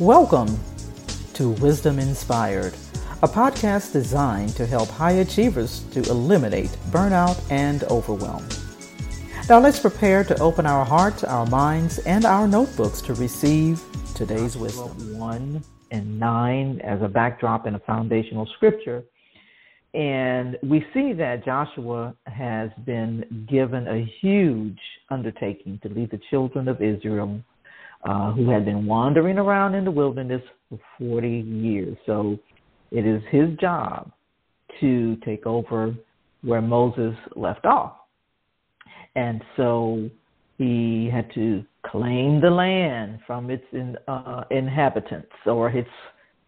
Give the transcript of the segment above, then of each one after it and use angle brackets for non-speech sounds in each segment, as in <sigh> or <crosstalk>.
Welcome to Wisdom Inspired, a podcast designed to help high achievers to eliminate burnout and overwhelm. Now let's prepare to open our hearts, our minds, and our notebooks to receive today's wisdom. 1 and 9 as a backdrop and a foundational scripture. And we see that Joshua has been given a huge undertaking to lead the children of Israel uh, who had been wandering around in the wilderness for 40 years. So it is his job to take over where Moses left off. And so he had to claim the land from its in, uh, inhabitants or its,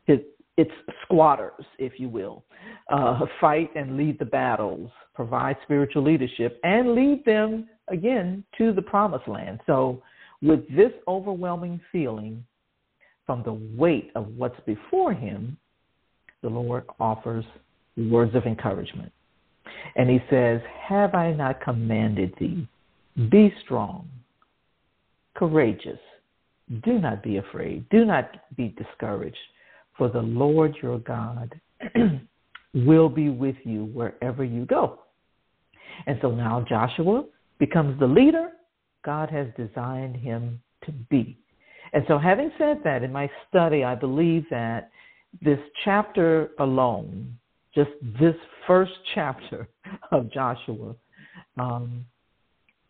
its, its squatters, if you will, uh, fight and lead the battles, provide spiritual leadership, and lead them again to the promised land. So with this overwhelming feeling from the weight of what's before him, the Lord offers words of encouragement. And he says, Have I not commanded thee? Be strong, courageous. Do not be afraid. Do not be discouraged, for the Lord your God <clears throat> will be with you wherever you go. And so now Joshua becomes the leader God has designed him to be. And so, having said that, in my study, I believe that this chapter alone, just this first chapter <laughs> of Joshua, um,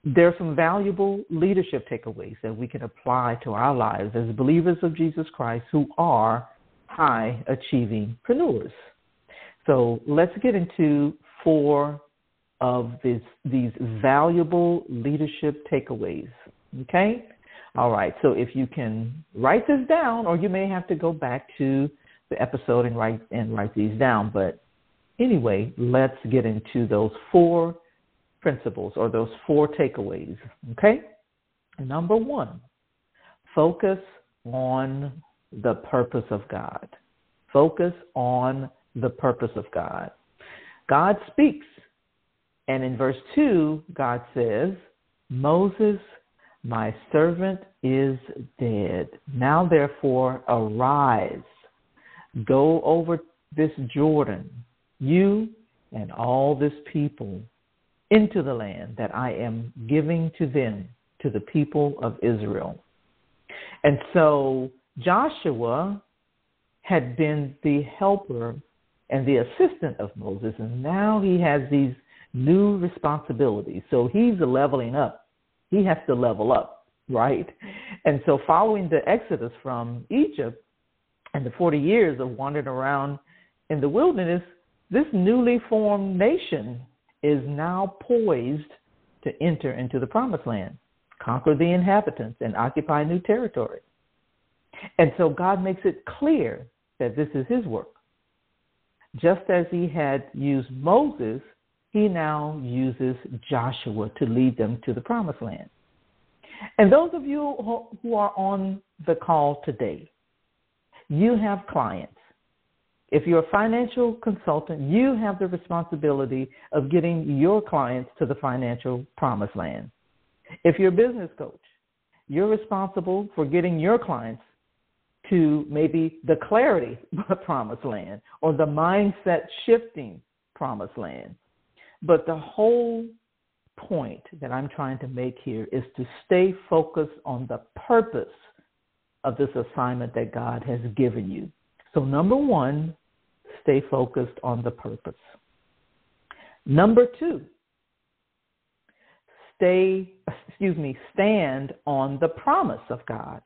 there are some valuable leadership takeaways that we can apply to our lives as believers of Jesus Christ who are high achieving preneurs. So let's get into four of this, these valuable leadership takeaways. Okay? All right. So if you can write this down, or you may have to go back to the episode and write and write these down. But anyway, let's get into those four principles or those four takeaways. Okay? Number one, focus on the purpose of God. Focus on the purpose of God. God speaks and in verse 2, God says, Moses, my servant, is dead. Now therefore arise, go over this Jordan, you and all this people, into the land that I am giving to them, to the people of Israel. And so Joshua had been the helper and the assistant of Moses, and now he has these new responsibilities. So he's leveling up. He has to level up, right? And so following the exodus from Egypt and the 40 years of wandering around in the wilderness, this newly formed nation is now poised to enter into the promised land, conquer the inhabitants, and occupy new territory. And so God makes it clear that this is his work. Just as he had used Moses he now uses Joshua to lead them to the promised land. And those of you who are on the call today, you have clients. If you're a financial consultant, you have the responsibility of getting your clients to the financial promised land. If you're a business coach, you're responsible for getting your clients to maybe the clarity <laughs> promised land or the mindset shifting promised land. But the whole point that I'm trying to make here is to stay focused on the purpose of this assignment that God has given you. So, number one, stay focused on the purpose. Number two, stay, excuse me, stand on the promise of God.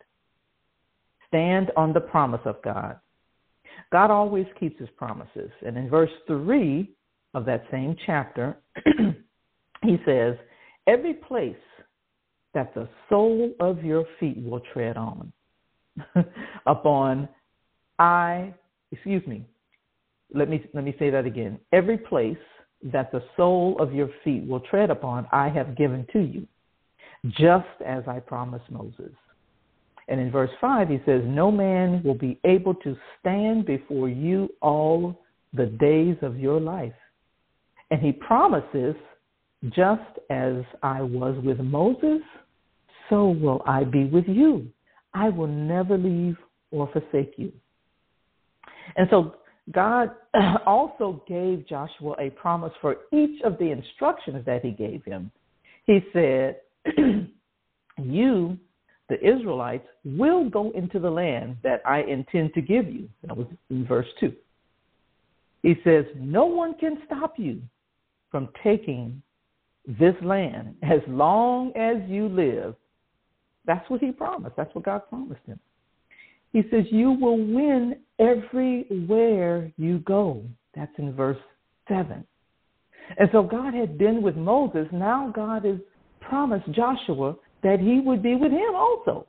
Stand on the promise of God. God always keeps his promises. And in verse 3, of that same chapter, <clears throat> he says, Every place that the sole of your feet will tread on, <laughs> upon I, excuse me, let me, let me say that again. Every place that the sole of your feet will tread upon, I have given to you, just as I promised Moses. And in verse 5, he says, No man will be able to stand before you all the days of your life. And he promises, just as I was with Moses, so will I be with you. I will never leave or forsake you. And so God <clears throat> also gave Joshua a promise for each of the instructions that he gave him. He said, <clears throat> You, the Israelites, will go into the land that I intend to give you. That was in verse 2. He says, No one can stop you from taking this land as long as you live. That's what he promised. That's what God promised him. He says, You will win everywhere you go. That's in verse 7. And so God had been with Moses. Now God has promised Joshua that he would be with him also.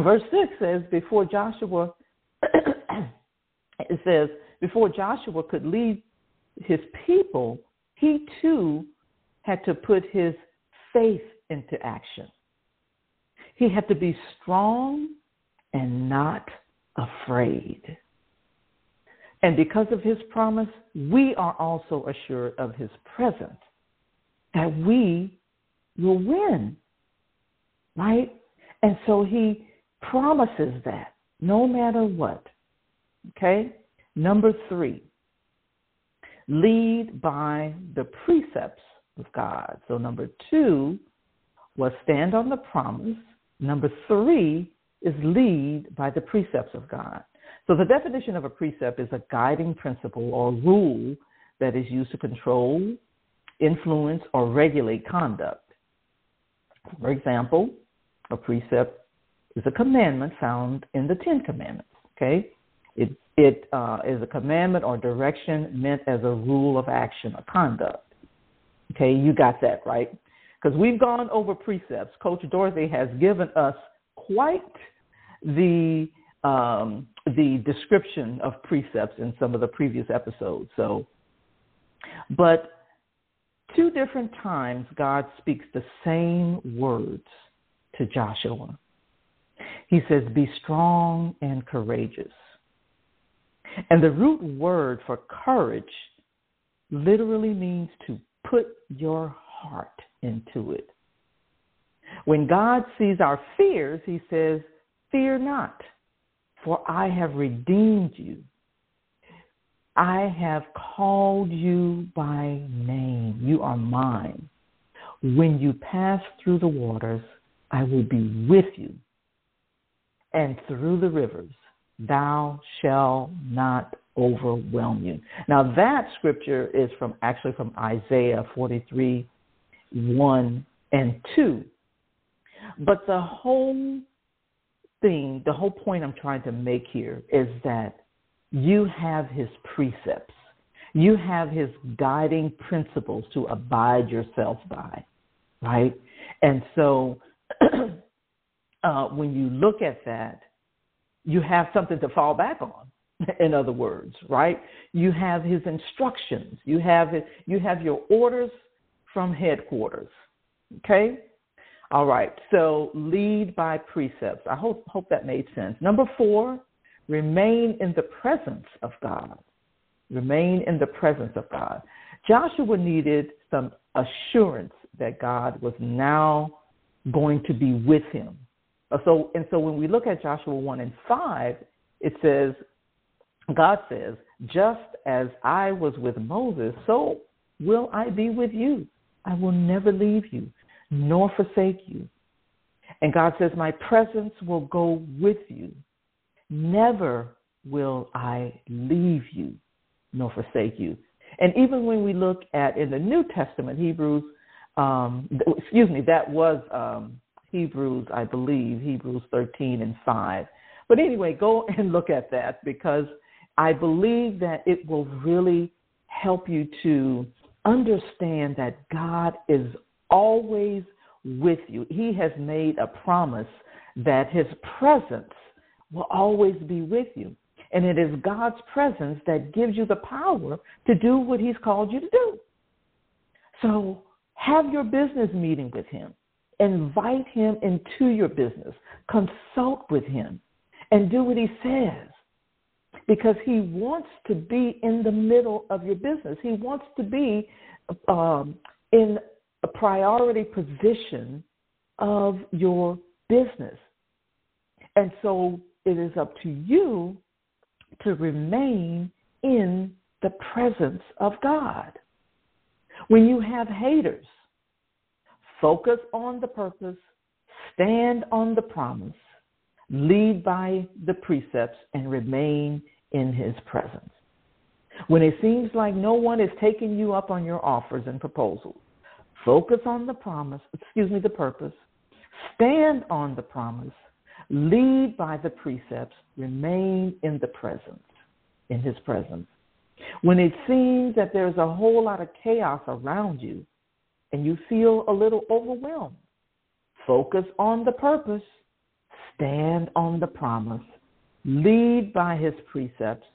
Verse 6 says, Before Joshua, <clears throat> it says, Before Joshua could lead his people, he too had to put his faith into action. He had to be strong and not afraid. And because of his promise, we are also assured of his presence, that we will win. Right? And so he promises that no matter what. Okay? Number three, lead by the precepts of God. So number two was stand on the promise. Number three is lead by the precepts of God. So the definition of a precept is a guiding principle or rule that is used to control, influence, or regulate conduct. For example, a precept is a commandment found in the Ten Commandments. Okay, it it uh, is a commandment or direction meant as a rule of action or conduct. Okay, you got that right? Because we've gone over precepts. Coach Dorothy has given us quite the um, the description of precepts in some of the previous episodes. So, but two different times God speaks the same words to Joshua. He says, "Be strong and courageous." And the root word for courage literally means to put your heart into it. When God sees our fears, he says, Fear not, for I have redeemed you. I have called you by name. You are mine. When you pass through the waters, I will be with you. And through the rivers, thou shall not overwhelm you. Now that scripture is from actually from Isaiah 43, 1 and 2. But the whole thing, the whole point I'm trying to make here is that you have his precepts. You have his guiding principles to abide yourself by, right? And so <clears throat> uh, when you look at that, you have something to fall back on. <laughs> In other words, right? You have his instructions. You have his, you have your orders from headquarters. Okay? All right. So lead by precepts. I hope hope that made sense. Number 4, remain in the presence of God. Remain in the presence of God. Joshua needed some assurance that God was now going to be with him. Uh, so and so when we look at Joshua 1 and 5, it says God says, "Just as I was with Moses, so will I be with you. I will never leave you nor forsake you. And God says, My presence will go with you. Never will I leave you nor forsake you. And even when we look at in the New Testament, Hebrews, um, excuse me, that was um, Hebrews, I believe, Hebrews 13 and 5. But anyway, go <laughs> and look at that because I believe that it will really help you to understand that God is always with you. He has made a promise that his presence will always be with you. And it is God's presence that gives you the power to do what he's called you to do. So have your business meeting with him. Invite him into your business. Consult with him and do what he says. Because he wants to be in the middle of your business. He wants to be um, in a priority position of your business. And so it is up to you to remain in the presence of God. When you have haters, focus on the purpose, stand on the promise, lead by the precepts, and remain in his presence. When it seems like no one is taking you up on your offers and proposals, focus on the promise, excuse me, the purpose, stand on the promise, lead by the precepts, remain in the presence, in his presence. When it seems that there's a whole lot of chaos around you and you feel a little overwhelmed, focus on the purpose, stand on the promise, lead by his precepts,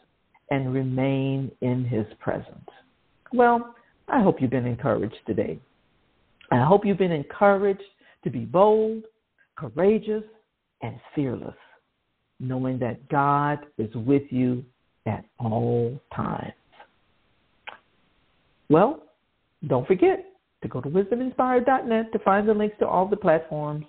and remain in his presence. Well, I hope you've been encouraged today. I hope you've been encouraged to be bold, courageous, and fearless, knowing that God is with you at all times. Well, don't forget to go to wisdominspired.net to find the links to all the platforms,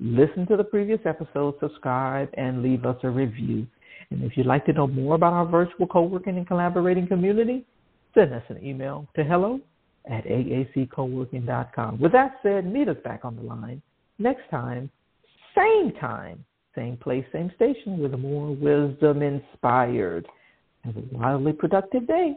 listen to the previous episodes, subscribe, and leave us a review. And if you'd like to know more about our virtual co-working and collaborating community, send us an email to hello at aaccoworking.com. With that said, meet us back on the line next time, same time, same place, same station, with more wisdom inspired. Have a wildly productive day.